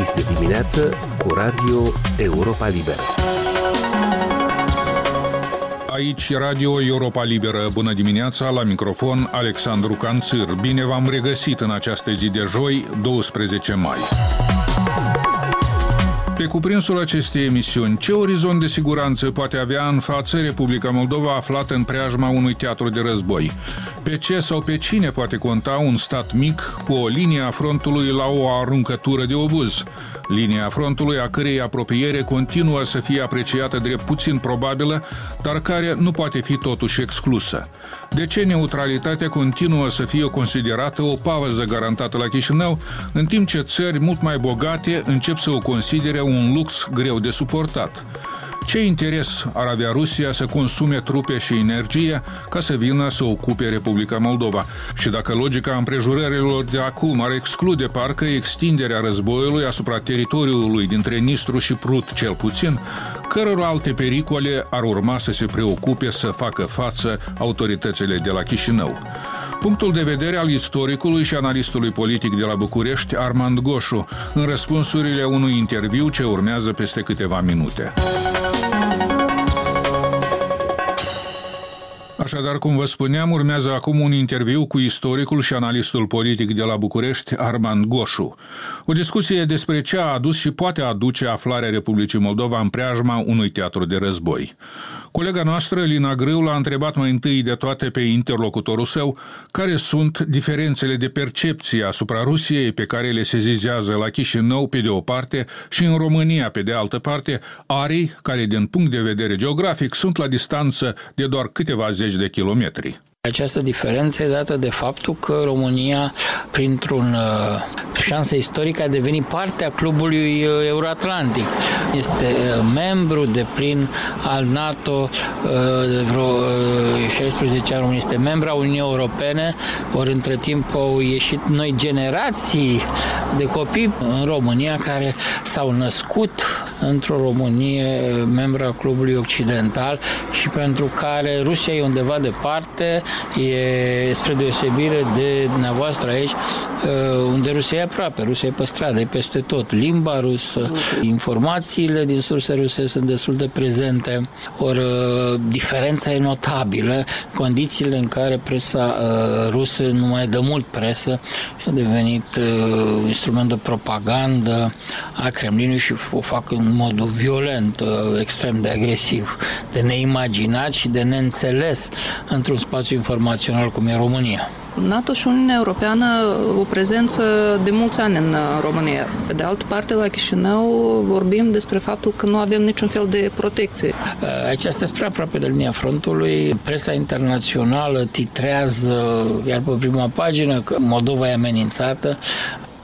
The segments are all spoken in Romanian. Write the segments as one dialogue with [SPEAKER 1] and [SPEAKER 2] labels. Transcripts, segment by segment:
[SPEAKER 1] Este dimineață cu Radio Europa Liberă.
[SPEAKER 2] Aici Radio Europa Liberă. Bună dimineața, la microfon Alexandru Canțir. Bine v-am regăsit în această zi de joi, 12 mai. Pe cuprinsul acestei emisiuni, ce orizont de siguranță poate avea în față Republica Moldova aflată în preajma unui teatru de război? Pe ce sau pe cine poate conta un stat mic cu o linie a frontului la o aruncătură de obuz? Linia frontului a cărei apropiere continuă să fie apreciată drept puțin probabilă, dar care nu poate fi totuși exclusă. De ce neutralitatea continuă să fie considerată o pauză garantată la Chișinău, în timp ce țări mult mai bogate încep să o considere un lux greu de suportat? Ce interes ar avea Rusia să consume trupe și energie ca să vină să ocupe Republica Moldova? Și dacă logica împrejurărilor de acum ar exclude parcă extinderea războiului asupra teritoriului dintre Nistru și Prut cel puțin, căror alte pericole ar urma să se preocupe să facă față autoritățile de la Chișinău. Punctul de vedere al istoricului și analistului politic de la București, Armand Goșu, în răspunsurile unui interviu ce urmează peste câteva minute. Așadar, cum vă spuneam, urmează acum un interviu cu istoricul și analistul politic de la București, Armand Goșu. O discuție despre ce a adus și poate aduce aflarea Republicii Moldova în preajma unui teatru de război. Colega noastră, Lina Grâu, l-a întrebat mai întâi de toate pe interlocutorul său care sunt diferențele de percepție asupra Rusiei pe care le sezizează la Chișinău pe de o parte și în România pe de altă parte, arii care din punct de vedere geografic sunt la distanță de doar câteva zeci de kilometri.
[SPEAKER 3] Această diferență e dată de faptul că România, printr-un uh, șansă istorică, a devenit parte a clubului uh, euroatlantic. Este uh, membru de plin al NATO de vreo 16 ani, este membru a Uniunii Europene, ori între timp au ieșit noi generații de copii în România care s-au născut într-o Românie membru a clubului occidental și pentru care Rusia e undeva departe, e spre deosebire de dumneavoastră aici, uh, unde Rusia e aproape, Rusia e pe stradă, e peste tot. Limba rusă, informațiile din surse ruse sunt destul de prezente, ori uh, diferența e notabilă, condițiile în care presa uh, rusă nu mai dă mult presă și a devenit un instrument de propagandă a Kremlinului și o fac în mod violent, extrem de agresiv, de neimaginat și de neînțeles într-un spațiu informațional cum e România.
[SPEAKER 4] NATO și Uniunea Europeană o prezență de mulți ani în România. Pe de altă parte, la Chișinău vorbim despre faptul că nu avem niciun fel de protecție.
[SPEAKER 3] Aici este spre aproape de linia frontului. Presa internațională titrează, iar pe prima pagină, că Moldova e amenințată.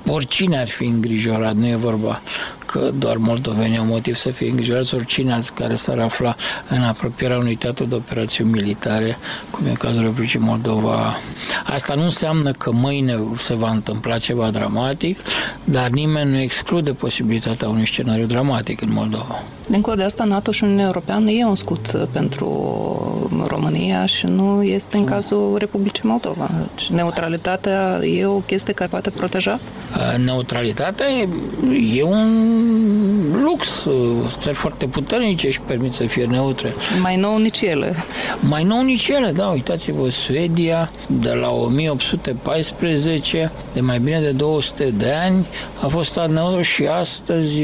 [SPEAKER 3] Oricine ar fi îngrijorat, nu e vorba că doar moldovenii au motiv să fie îngrijorați, oricine care s-ar afla în apropierea unui teatru de operațiuni militare, cum e cazul Republicii Moldova. Asta nu înseamnă că mâine se va întâmpla ceva dramatic, dar nimeni nu exclude posibilitatea unui scenariu dramatic în Moldova.
[SPEAKER 4] Dincolo de asta, NATO și Uniunea Europeană e un scut pentru România și nu este în cazul Republicii Moldova. Deci, neutralitatea e o chestie care poate proteja?
[SPEAKER 3] Neutralitatea e, e un lux. Țări foarte puternice și permit să fie neutre.
[SPEAKER 4] Mai nou nici ele.
[SPEAKER 3] Mai nou nici ele, da. Uitați-vă, Suedia, de la 1814, de mai bine de 200 de ani, a fost stat neutru și astăzi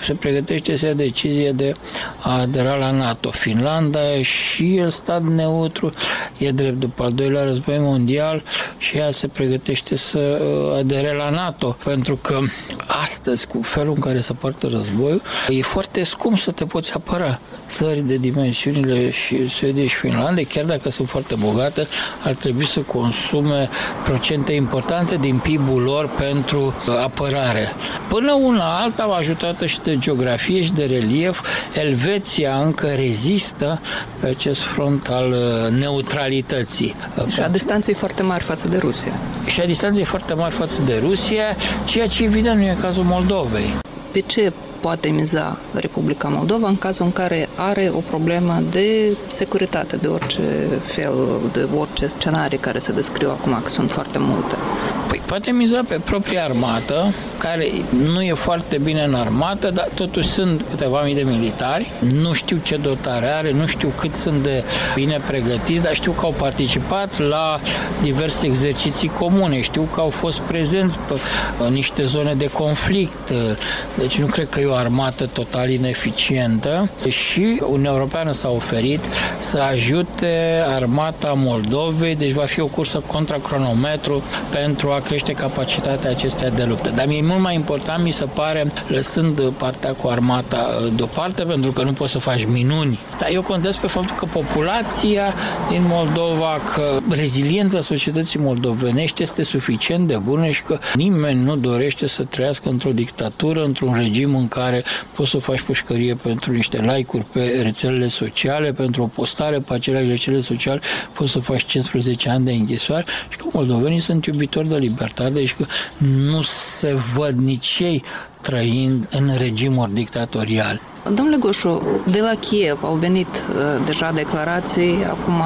[SPEAKER 3] se pregătește să ia decizie de a adera la NATO. Finlanda și el stat neutru, e drept după al doilea război mondial și ea se pregătește să uh, adere la NATO, pentru că astăzi, cu felul în care se poartă războiul, e foarte scump să te poți apăra. Țări de dimensiunile și Suedia și Finlande, chiar dacă sunt foarte bogate, ar trebui să consume procente importante din PIB-ul lor pentru apărare. Până una alta, ajutată și de geografie și de relief, Elveția încă rezistă pe acest front al uh, neutralității.
[SPEAKER 4] Și a distanței foarte mari față de Rusia.
[SPEAKER 3] Și a distanței foarte mari față de Rusia, ceea ce evident nu e cazul Moldovei.
[SPEAKER 4] Pe ce poate miza Republica Moldova în cazul în care are o problemă de securitate, de orice fel, de orice scenarii care se descriu acum, că sunt foarte multe.
[SPEAKER 3] Păi poate miza pe propria armată, care nu e foarte bine în armată, dar totuși sunt câteva mii de militari. Nu știu ce dotare are, nu știu cât sunt de bine pregătiți, dar știu că au participat la diverse exerciții comune, știu că au fost prezenți pe niște zone de conflict, deci nu cred că e o armată total ineficientă și Uniunea Europeană s-a oferit să ajute armata Moldovei, deci va fi o cursă contra cronometru pentru a crește capacitatea acestea de luptă. Dar mi-e mult mai important, mi se pare, lăsând partea cu armata deoparte, pentru că nu poți să faci minuni. Dar eu contez pe faptul că populația din Moldova, că reziliența societății moldovenești este suficient de bună și că nimeni nu dorește să trăiască într-o dictatură, într-un regim în care poți să faci pușcărie pentru niște like-uri pe rețelele sociale, pentru o postare pe aceleași rețele sociale, poți să faci 15 ani de închisoare și că moldovenii sunt iubitori de libertate și că nu se văd nici ei trăind în regimuri dictatoriale.
[SPEAKER 4] Domnule Goșu, de la Kiev au venit uh, deja declarații, acum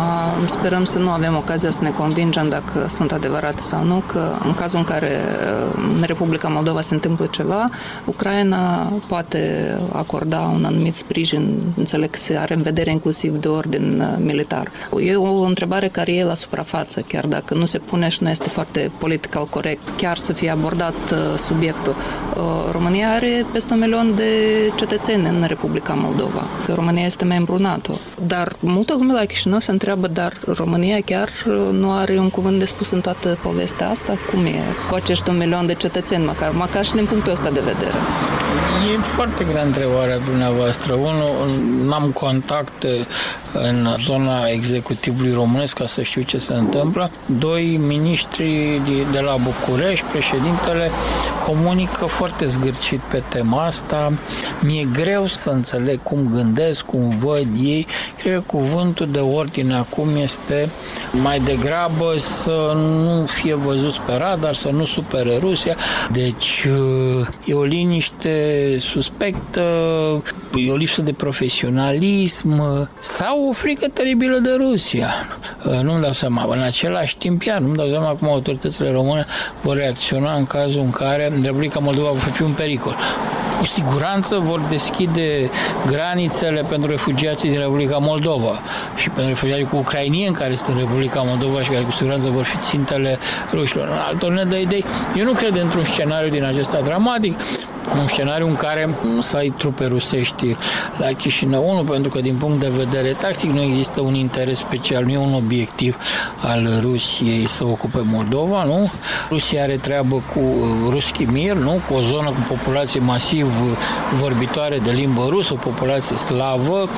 [SPEAKER 4] sperăm să nu avem ocazia să ne convingem dacă sunt adevărate sau nu, că în cazul în care uh, în Republica Moldova se întâmplă ceva, Ucraina poate acorda un anumit sprijin, înțeleg că se are în vedere inclusiv de ordin uh, militar. E o întrebare care e la suprafață, chiar dacă nu se pune și nu este foarte political corect, chiar să fie abordat subiectul. România are peste un milion de cetățeni în Republica Moldova, că România este membru NATO. Dar multă lume la Chișinău se întreabă, dar România chiar nu are un cuvânt de spus în toată povestea asta? Cum e cu acești un milion de cetățeni, măcar, măcar și din punctul ăsta de vedere?
[SPEAKER 3] E foarte grea întrebarea dumneavoastră. Unul, n-am contacte în zona executivului românesc ca să știu ce se întâmplă. Doi miniștri de la București, președintele, comunică foarte zgârcit pe tema asta. Mi-e greu să înțeleg cum gândesc, cum văd ei. Cred că cuvântul de ordine acum este mai degrabă să nu fie văzut pe radar, să nu supere Rusia. Deci e o liniște suspectă, e o lipsă de profesionalism sau o frică teribilă de Rusia. Nu-mi dau seama. În același timp, iar nu-mi dau seama cum autoritățile române vor reacționa în cazul în care Republica Moldova va fi un pericol cu siguranță vor deschide granițele pentru refugiații din Republica Moldova și pentru refugiații cu ucrainieni care sunt în Republica Moldova și care cu siguranță vor fi țintele rușilor. În altă de idei, eu nu cred într-un scenariu din acesta dramatic, un scenariu în care să ai trupe rusești la Chișinău, unul pentru că din punct de vedere tactic nu există un interes special, nu e un obiectiv al Rusiei să ocupe Moldova, nu? Rusia are treabă cu Ruski Mir, nu? Cu o zonă cu populație masiv vorbitoare de limbă rusă, o populație slavă.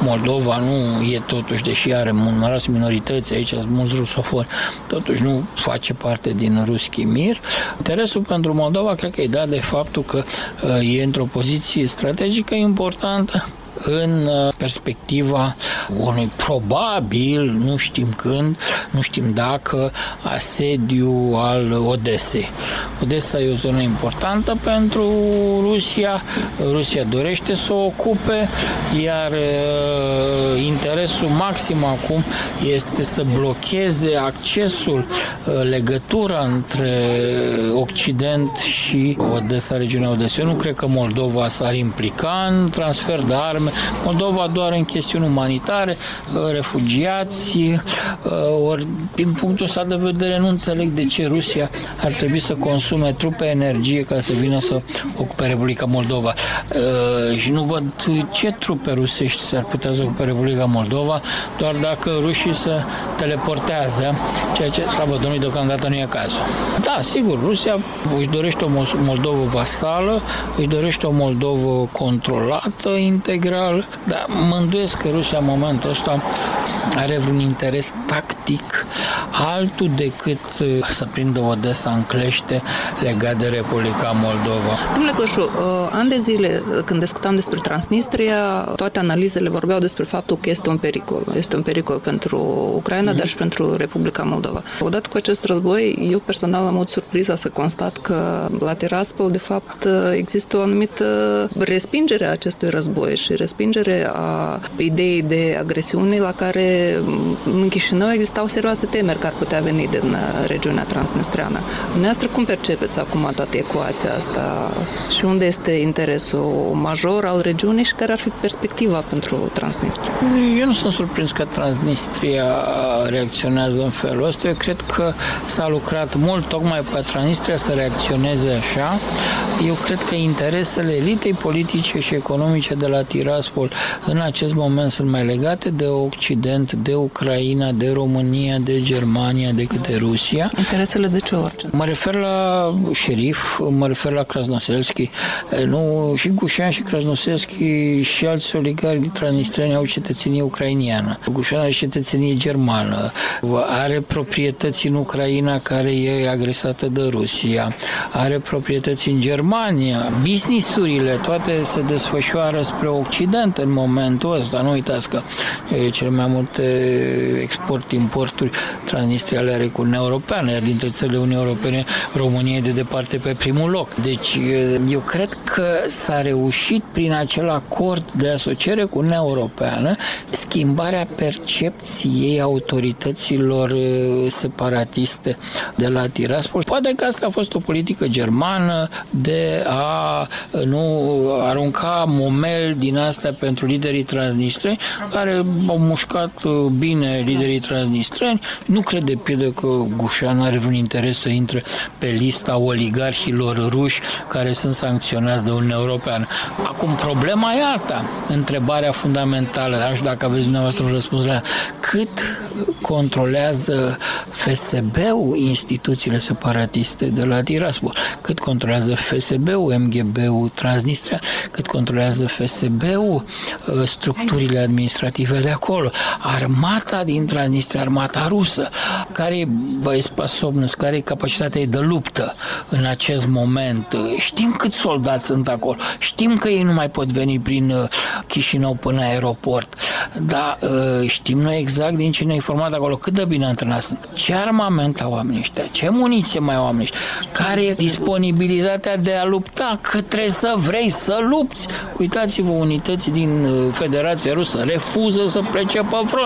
[SPEAKER 3] Moldova nu e totuși, deși are numeroase minorități, aici sunt mulți rusofoni, totuși nu face parte din Ruski Mir. Interesul pentru Moldova cred că e dat de faptul că e într-o poziție strategică importantă în uh, perspectiva unui probabil, nu știm când, nu știm dacă, asediu al Odesei. Odessa e o zonă importantă pentru Rusia, Rusia dorește să o ocupe, iar uh, interesul maxim acum este să blocheze accesul, uh, legătura între Occident și Odessa, regiunea Odessa. Eu nu cred că Moldova s-ar implica în transfer de arme, Moldova doar în chestiuni umanitare, uh, refugiați, uh, ori din punctul ăsta de vedere nu înțeleg de ce Rusia ar trebui să consume trupe energie ca să vină să ocupe Republica Moldova. Uh, și nu văd ce trupe rusești s-ar putea să ocupe Republica Moldova, doar dacă rușii se teleportează, ceea ce, slavă Domnului, deocamdată nu e cazul. Da, sigur, Rusia își dorește o Moldovă vasală, își dorește o Moldovă controlată, integrată, general, dar mă îndoiesc că Rusia în momentul ăsta are vreun interes tactic altul decât uh, să prindă Odessa în clește legat de Republica Moldova.
[SPEAKER 4] Domnule Coșu, uh, ani de zile când discutam despre Transnistria, toate analizele vorbeau despre faptul că este un pericol. Este un pericol pentru Ucraina, mm-hmm. dar și pentru Republica Moldova. Odată cu acest război, eu personal am avut surpriza să constat că la Tiraspol, de fapt, există o anumită respingere a acestui război și respingere a ideii de agresiune la care în Chișinău existau serioase temeri care ar putea veni din uh, regiunea transnistreană. Dumneavoastră cum percepeți acum toată ecuația asta și unde este interesul major al regiunii și care ar fi perspectiva pentru Transnistria?
[SPEAKER 3] Eu nu sunt surprins că Transnistria reacționează în felul ăsta. Eu cred că s-a lucrat mult tocmai ca Transnistria să reacționeze așa. Eu cred că interesele elitei politice și economice de la Tiraspol în acest moment sunt mai legate de Occident, de Ucraina, de România, de Germania decât de Rusia.
[SPEAKER 4] Interesele de ce orice?
[SPEAKER 3] Mă refer la șerif, mă refer la Krasnoselski. Nu, și Gușan și Krasnoselski și alți oligari transnistreni au cetățenie ucrainiană. Gușan are cetățenie germană, are proprietăți în Ucraina care e agresată de Rusia, are proprietăți în Germania. Businessurile toate se desfășoară spre Occident în momentul ăsta. Nu uitați că cele mai multe export-importuri transnistriale are cu Uniunea Europeană, iar dintre țările Uniunii Europene, România e de departe pe primul loc. Deci eu cred că s-a reușit prin acel acord de asociere cu Uniunea Europeană schimbarea percepției autorităților separatiste de la Tiraspol. Poate că asta a fost o politică germană de a nu arunca momel din asta pentru liderii transnistreni, care au mușcat bine liderii transnistreni. Nu cred de pildă că Gușan are vreun interes să intre pe lista oligarhilor ruși care sunt sancționați de Uniunea Europeană. Acum, problema e alta. Întrebarea fundamentală, dar nu știu dacă aveți dumneavoastră un răspuns la cât controlează FSB-ul instituțiile separatiste de la Tiraspol, cât controlează FSB-ul, MGB-ul Transnistria, cât controlează FSB-ul uh, structurile administrative de acolo, armata din Transnistria, armata rusă, care e băieți care e capacitatea de luptă în acest moment. Știm câți soldați sunt acolo, știm că ei nu mai pot veni prin uh, Chișinău până aeroport, dar uh, știm noi exact din ce ne-a informat acolo, cât de bine antrenați sunt, ce armament au oamenii ăștia, ce muniție mai au oamenii ăștia, care e disponibilitatea de a lupta, că trebuie să vrei să lupți. Uitați-vă, unități din uh, Federația Rusă refuză să plece pe front.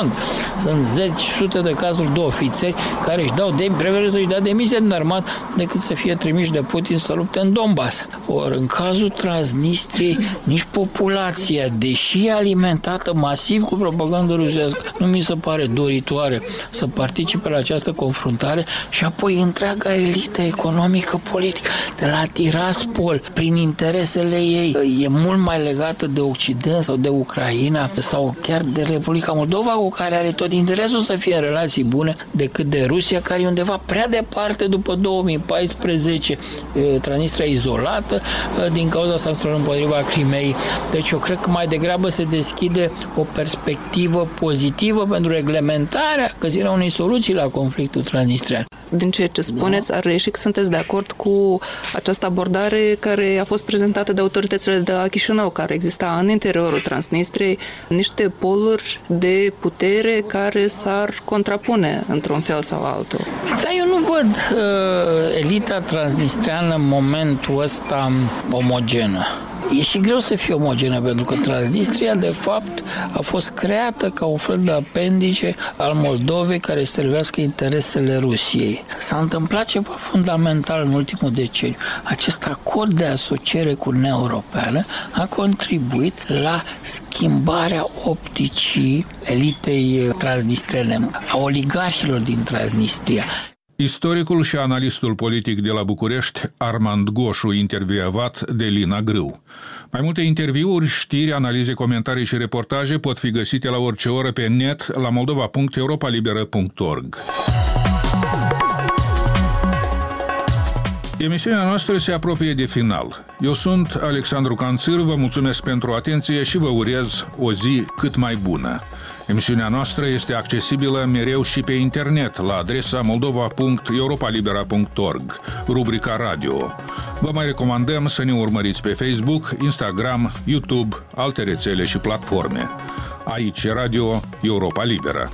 [SPEAKER 3] Sunt zeci, sute de cazuri de ofițeri care își dau de, preferă să-și dea demisia din armat decât să fie trimiși de Putin să lupte în Donbass. Ori în cazul Transnistriei, nici populația, deși alimentată masiv cu propagandă rusească, nu mi se pare doritoare să participe la această confruntare și apoi întreaga elită economică politică de la Tiraspol, prin interesele ei, e mult mai legată de Occident sau de Ucraina sau chiar de Republica Moldova, cu care are tot interesul să fie în relații bune, decât de Rusia, care e undeva prea departe după 2014, Transnistria izolată din cauza sancțiunilor împotriva Crimei. Deci eu cred că mai degrabă se deschide o perspectivă pozitivă pentru reglementarea, găsirea unei soluții la conflictul transnistrian.
[SPEAKER 4] Din ceea ce spuneți, ar reieși că sunteți de acord cu această abordare care a fost prezentată de autoritățile de la Chișinău, care exista în interiorul Transnistriei niște poluri de putere care s-ar contrapune într-un fel sau altul.
[SPEAKER 3] Dar eu nu văd uh, elita transnistreană în momentul ăsta omogenă. E și greu să fie omogenă, pentru că Transnistria, de fapt, a fost creată ca un fel de apendice al Moldovei care servească interesele Rusiei. S-a întâmplat ceva fundamental în ultimul deceniu. Acest acord de asociere cu Uniunea Europeană a contribuit la schimbarea opticii elitei transnistrene, a oligarhilor din Transnistria.
[SPEAKER 2] Istoricul și analistul politic de la București, Armand Goșu, intervievat de Lina Grâu. Mai multe interviuri, știri, analize, comentarii și reportaje pot fi găsite la orice oră pe net la moldova.europalibera.org. Emisiunea noastră se apropie de final. Eu sunt Alexandru Canțir, vă mulțumesc pentru atenție și vă urez o zi cât mai bună. Emisiunea noastră este accesibilă mereu și pe internet la adresa moldova.europalibera.org, rubrica radio. Vă mai recomandăm să ne urmăriți pe Facebook, Instagram, YouTube, alte rețele și platforme. Aici Radio Europa Liberă.